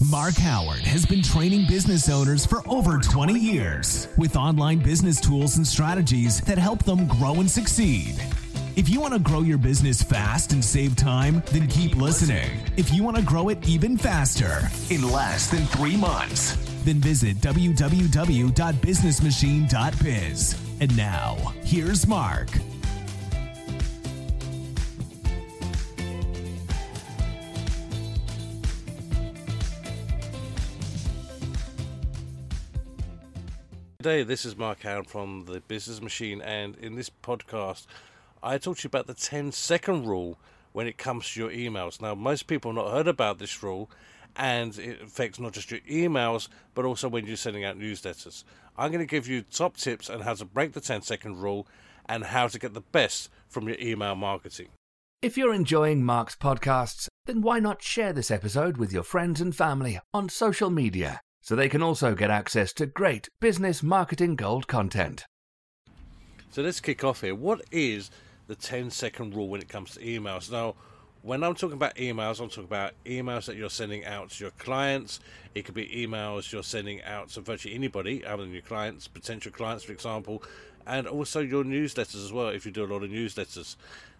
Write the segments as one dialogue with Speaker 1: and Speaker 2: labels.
Speaker 1: Mark Howard has been training business owners for over 20 years with online business tools and strategies that help them grow and succeed. If you want to grow your business fast and save time, then keep listening. If you want to grow it even faster in less than three months, then visit www.businessmachine.biz. And now, here's Mark.
Speaker 2: Today, this is Mark Howard from the Business Machine, and in this podcast, I talk to you about the 10 second rule when it comes to your emails. Now, most people have not heard about this rule, and it affects not just your emails, but also when you're sending out newsletters. I'm going to give you top tips on how to break the 10 second rule and how to get the best from your email marketing.
Speaker 3: If you're enjoying Mark's podcasts, then why not share this episode with your friends and family on social media? So they can also get access to great business marketing gold content.
Speaker 2: So let's kick off here. What is the 10 second rule when it comes to emails? Now, when I'm talking about emails, I'm talking about emails that you're sending out to your clients. It could be emails you're sending out to virtually anybody other than your clients, potential clients, for example, and also your newsletters as well if you do a lot of newsletters.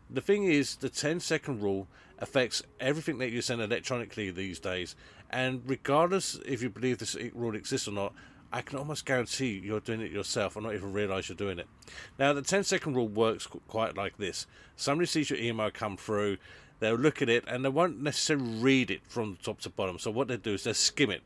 Speaker 2: The thing is, the 10 second rule affects everything that you send electronically these days. And regardless if you believe this rule exists or not, I can almost guarantee you're doing it yourself or not even realize you're doing it. Now, the 10 second rule works quite like this somebody sees your email come through, they'll look at it and they won't necessarily read it from top to bottom. So, what they do is they skim it.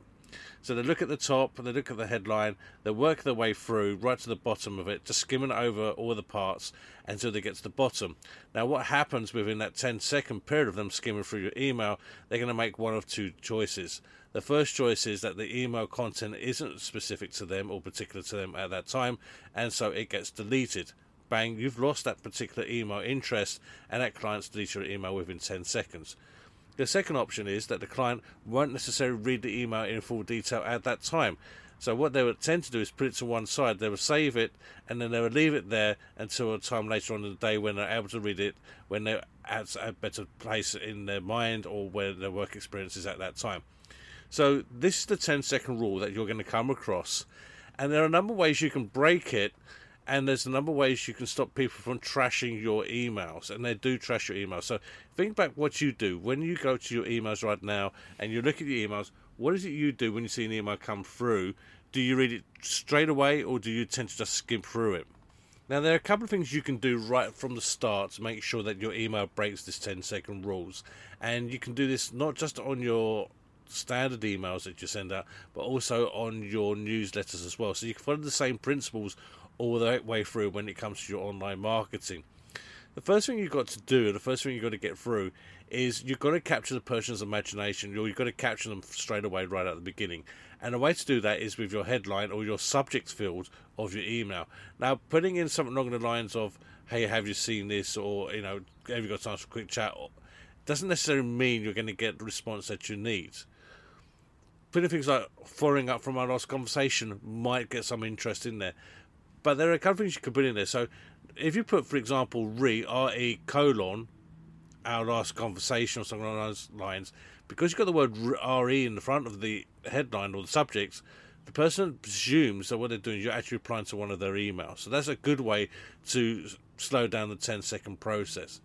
Speaker 2: So they look at the top, they look at the headline, they work their way through right to the bottom of it, just skimming over all the parts until they get to the bottom. Now, what happens within that 10 second period of them skimming through your email, they're going to make one of two choices. The first choice is that the email content isn't specific to them or particular to them at that time, and so it gets deleted. Bang, you've lost that particular email interest, and that client's deleted your email within 10 seconds. The second option is that the client won't necessarily read the email in full detail at that time. So what they would tend to do is put it to one side. They would save it and then they would leave it there until a time later on in the day when they're able to read it, when they're at a better place in their mind or where their work experience is at that time. So this is the 10 second rule that you're going to come across. And there are a number of ways you can break it and there's a number of ways you can stop people from trashing your emails and they do trash your emails. So think back what you do. When you go to your emails right now and you look at your emails what is it you do when you see an email come through? Do you read it straight away or do you tend to just skim through it? Now there are a couple of things you can do right from the start to make sure that your email breaks this 10 second rules. And you can do this not just on your standard emails that you send out, but also on your newsletters as well. So you can follow the same principles all the way through when it comes to your online marketing. The first thing you've got to do, the first thing you've got to get through, is you've got to capture the person's imagination. You've got to capture them straight away, right at the beginning. And the way to do that is with your headline or your subject field of your email. Now, putting in something along the lines of, hey, have you seen this? Or, you know, have you got time for a quick chat? Doesn't necessarily mean you're going to get the response that you need. Putting things like following up from our last conversation might get some interest in there. But there are a couple of things you could put in there. So if you put, for example, re, R-E, colon, our last conversation or something along those lines, because you've got the word RE in the front of the headline or the subjects, the person presumes that what they're doing is you're actually replying to one of their emails. So that's a good way to slow down the 10 second process.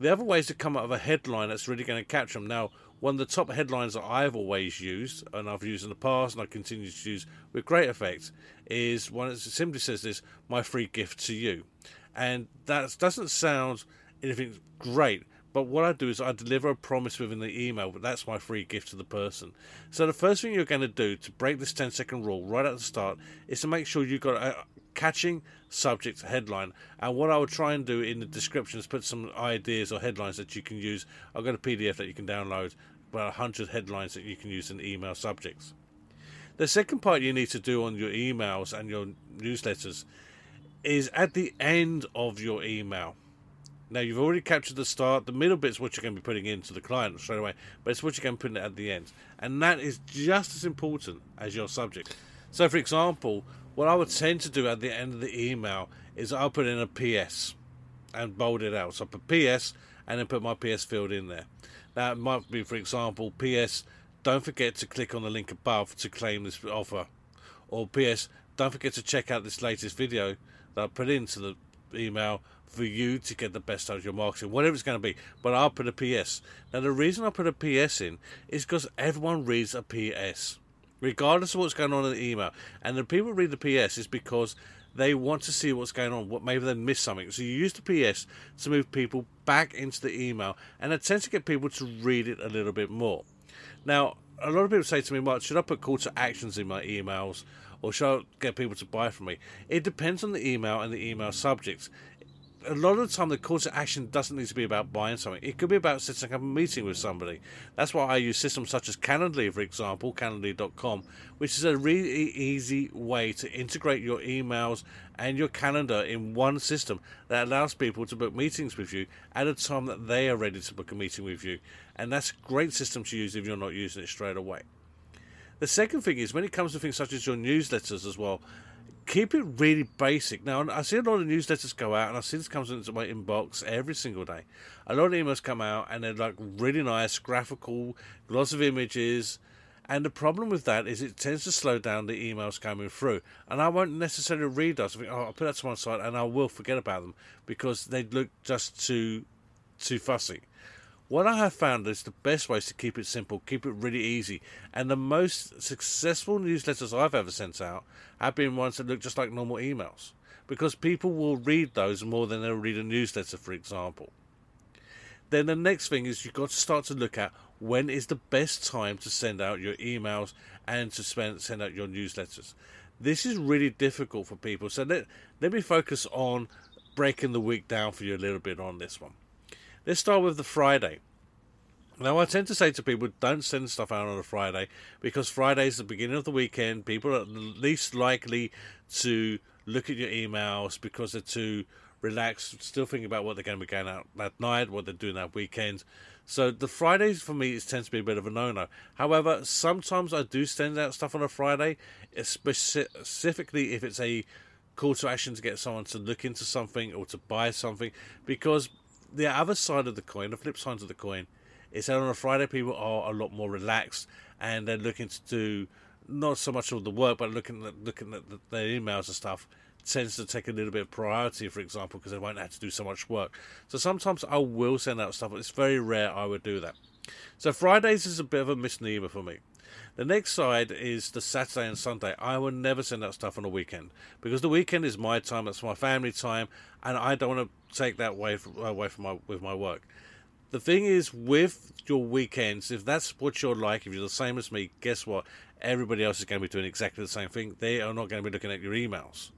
Speaker 2: The other way is to come up with a headline that's really going to catch them. Now, one of the top headlines that I've always used, and I've used in the past, and I continue to use with great effect, is one that simply says this: "My free gift to you," and that doesn't sound anything great. But what I do is I deliver a promise within the email, but that's my free gift to the person. So the first thing you're going to do to break this 10 second rule right at the start is to make sure you've got a catching subject headline. And what I would try and do in the description is put some ideas or headlines that you can use. I've got a PDF that you can download, about 100 headlines that you can use in email subjects. The second part you need to do on your emails and your newsletters is at the end of your email. Now you've already captured the start, the middle bit's what you're going to be putting into the client straight away, but it's what you're going to put at the end, and that is just as important as your subject. So, for example, what I would tend to do at the end of the email is I'll put in a PS and bold it out. So I put PS and then put my PS field in there. Now it might be, for example, PS don't forget to click on the link above to claim this offer. Or PS, don't forget to check out this latest video that I put into the email for you to get the best out of your marketing, whatever it's going to be. But I'll put a PS. Now, the reason I put a PS in is because everyone reads a PS, regardless of what's going on in the email. And the people read the PS is because they want to see what's going on. What maybe they missed something. So you use the PS to move people back into the email, and it tends to get people to read it a little bit more. Now, a lot of people say to me, "Well, should I put call to actions in my emails?" Or should I get people to buy from me? It depends on the email and the email subjects a lot of the time the call to action doesn't need to be about buying something. It could be about setting up a meeting with somebody. That's why I use systems such as Calendly, for example, calendly.com, which is a really easy way to integrate your emails and your calendar in one system that allows people to book meetings with you at a time that they are ready to book a meeting with you. And that's a great system to use if you're not using it straight away. The second thing is when it comes to things such as your newsletters as well, keep it really basic. Now, I see a lot of newsletters go out, and I see this comes into my inbox every single day. A lot of emails come out, and they're like really nice, graphical, lots of images. And the problem with that is it tends to slow down the emails coming through. And I won't necessarily read those. I think, oh, I'll put that to one side, and I will forget about them because they look just too, too fussy. What I have found is the best ways to keep it simple, keep it really easy. And the most successful newsletters I've ever sent out have been ones that look just like normal emails. Because people will read those more than they'll read a newsletter, for example. Then the next thing is you've got to start to look at when is the best time to send out your emails and to spend, send out your newsletters. This is really difficult for people. So let, let me focus on breaking the week down for you a little bit on this one. Let's start with the Friday. Now, I tend to say to people, don't send stuff out on a Friday because Friday is the beginning of the weekend. People are least likely to look at your emails because they're too relaxed, still thinking about what they're going to be going out that night, what they're doing that weekend. So the Fridays for me tends to be a bit of a no-no. However, sometimes I do send out stuff on a Friday, specifically if it's a call to action to get someone to look into something or to buy something, because the other side of the coin, the flip side of the coin, is that on a Friday people are a lot more relaxed and they're looking to do not so much of the work, but looking at looking at the, their emails and stuff tends to take a little bit of priority, for example, because they won't have to do so much work. So sometimes I will send out stuff, but it's very rare I would do that. So Fridays is a bit of a misnomer for me. The next side is the Saturday and Sunday. I will never send out stuff on a weekend because the weekend is my time. That's my family time, and I don't want to take that away from uh, away from my with my work. The thing is, with your weekends, if that's what you're like, if you're the same as me, guess what? Everybody else is going to be doing exactly the same thing. They are not going to be looking at your emails.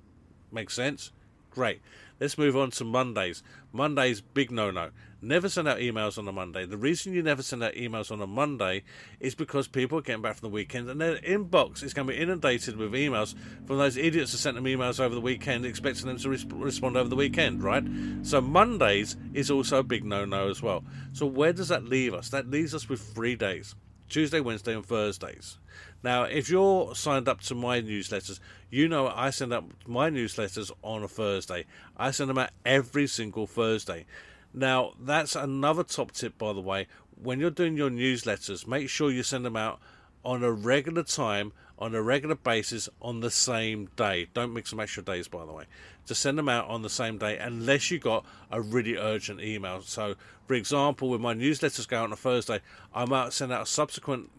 Speaker 2: Makes sense? Great. Let's move on to Mondays. Mondays, big no no. Never send out emails on a Monday. The reason you never send out emails on a Monday is because people are getting back from the weekend and their inbox is going to be inundated with emails from those idiots who sent them emails over the weekend expecting them to respond over the weekend, right? So Mondays is also a big no no as well. So where does that leave us? That leaves us with three days Tuesday, Wednesday, and Thursdays. Now, if you're signed up to my newsletters, you know I send out my newsletters on a Thursday. I send them out every single Thursday. Now, that's another top tip, by the way. When you're doing your newsletters, make sure you send them out on a regular time, on a regular basis, on the same day. Don't mix some extra days, by the way. To send them out on the same day, unless you got a really urgent email. So, for example, with my newsletters go out on a Thursday, I might send out a subsequent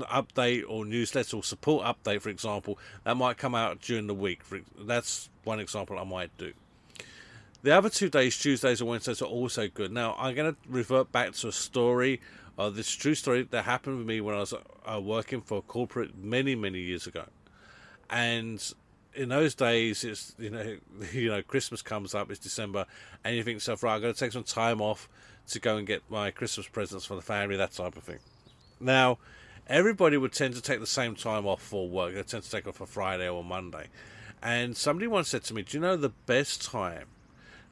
Speaker 2: update or newsletter or support update, for example, that might come out during the week. That's one example I might do. The other two days, Tuesdays and Wednesdays, are also good. Now, I'm going to revert back to a story, uh, this true story that happened with me when I was uh, working for a corporate many, many years ago. And in those days, it's you know, you know, Christmas comes up, it's December, and you think, so right, I'm going to take some time off to go and get my Christmas presents for the family, that type of thing. Now, everybody would tend to take the same time off for work. They tend to take off a Friday or Monday. And somebody once said to me, Do you know the best time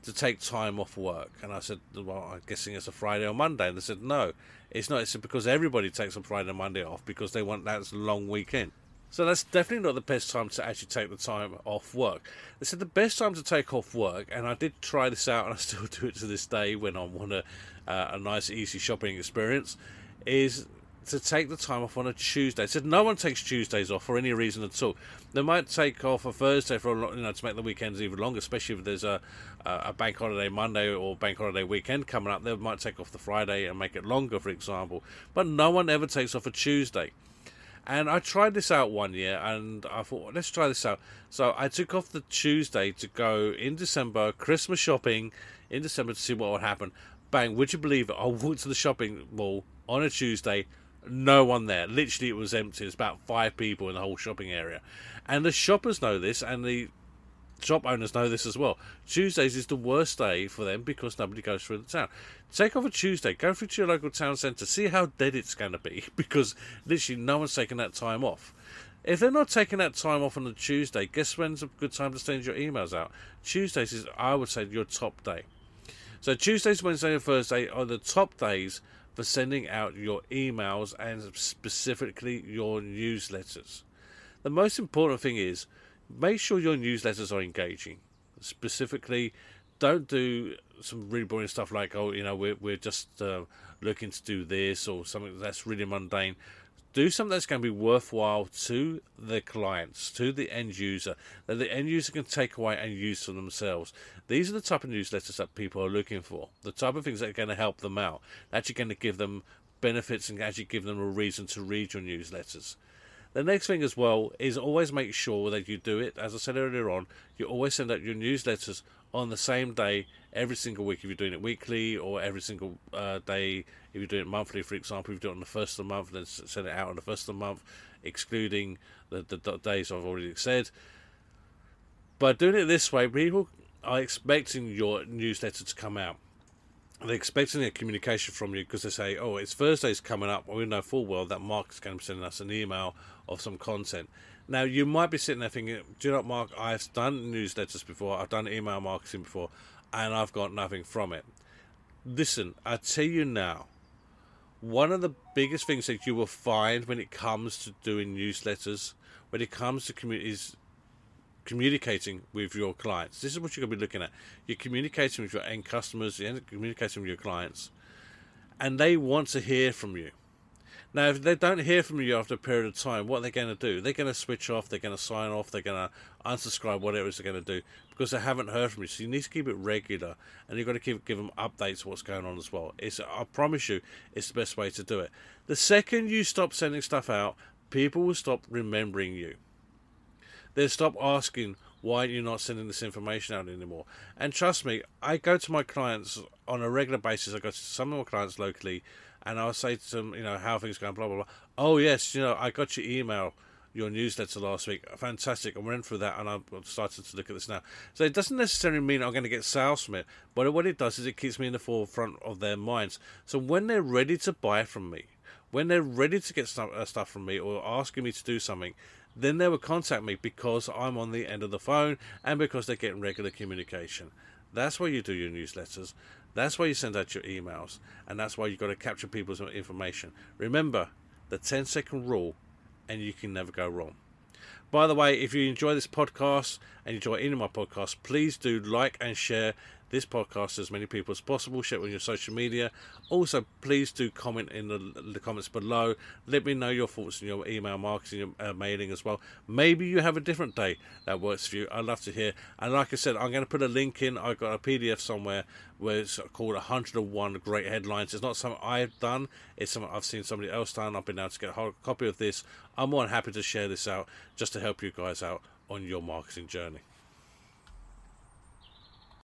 Speaker 2: to take time off work? And I said, Well, I'm guessing it's a Friday or Monday. And they said, No, it's not. It's because everybody takes a Friday and Monday off because they want that long weekend. So that's definitely not the best time to actually take the time off work. They said the best time to take off work, and I did try this out, and I still do it to this day when I want a, uh, a nice, easy shopping experience, is to take the time off on a Tuesday. I said no one takes Tuesdays off for any reason at all. They might take off a Thursday for you know to make the weekends even longer, especially if there's a a bank holiday Monday or bank holiday weekend coming up. They might take off the Friday and make it longer, for example. But no one ever takes off a Tuesday. And I tried this out one year, and I thought, let's try this out. So I took off the Tuesday to go in December Christmas shopping in December to see what would happen. Bang! Would you believe it? I walked to the shopping mall on a Tuesday no one there. Literally, it was empty. There's about five people in the whole shopping area. And the shoppers know this, and the shop owners know this as well. Tuesdays is the worst day for them because nobody goes through the town. Take off a Tuesday, go through to your local town centre, see how dead it's going to be because literally no one's taking that time off. If they're not taking that time off on a Tuesday, guess when's a good time to send your emails out? Tuesdays is, I would say, your top day. So Tuesdays, Wednesday, and Thursday are the top days for sending out your emails and specifically your newsletters. The most important thing is make sure your newsletters are engaging. Specifically, don't do some really boring stuff like, oh, you know, we're, we're just uh, looking to do this or something that's really mundane do something that's going to be worthwhile to the clients, to the end user, that the end user can take away and use for themselves. These are the type of newsletters that people are looking for, the type of things that are going to help them out, actually going to give them benefits and actually give them a reason to read your newsletters. The next thing as well is always make sure that you do it, as I said earlier on, you always send out your newsletters on the same day every single week if you're doing it weekly or every single uh, day if you're doing it monthly for example if you do it on the first of the month then send it out on the first of the month excluding the, the, the days I've already said by doing it this way people are expecting your newsletter to come out they're expecting a communication from you because they say, "Oh, it's Thursday's coming up." We know full well that Mark's going to be sending us an email of some content. Now, you might be sitting there thinking, "Do you know, Mark? I've done newsletters before. I've done email marketing before, and I've got nothing from it." Listen, I tell you now, one of the biggest things that you will find when it comes to doing newsletters, when it comes to communities communicating with your clients. This is what you're going to be looking at. You're communicating with your end customers, you're communicating with your clients, and they want to hear from you. Now, if they don't hear from you after a period of time, what are they going to do? They're going to switch off, they're going to sign off, they're going to unsubscribe, whatever it is they're going to do, because they haven't heard from you. So you need to keep it regular, and you've got to keep, give them updates what's going on as well. It's, I promise you, it's the best way to do it. The second you stop sending stuff out, people will stop remembering you. They'll stop asking why you're not sending this information out anymore. And trust me, I go to my clients on a regular basis. I go to some of my clients locally, and I'll say to them, you know, how things going, blah blah blah. Oh yes, you know, I got your email, your newsletter last week. Fantastic. I went through that, and I've started to look at this now. So it doesn't necessarily mean I'm going to get sales from it, but what it does is it keeps me in the forefront of their minds. So when they're ready to buy from me, when they're ready to get uh, stuff from me or asking me to do something, then they will contact me because I'm on the end of the phone and because they're getting regular communication. That's why you do your newsletters. That's why you send out your emails. And that's why you've got to capture people's information. Remember the 10 second rule, and you can never go wrong. By the way, if you enjoy this podcast enjoy any of my podcasts, please do like and share this podcast to as many people as possible. Share it on your social media. Also, please do comment in the, the comments below. Let me know your thoughts on your email marketing, your uh, mailing as well. Maybe you have a different day that works for you. I'd love to hear. And like I said, I'm going to put a link in. I've got a PDF somewhere where it's called 101 Great Headlines. It's not something I've done. It's something I've seen somebody else done. I've been able to get a copy of this. I'm more than happy to share this out just to help you guys out on your marketing journey.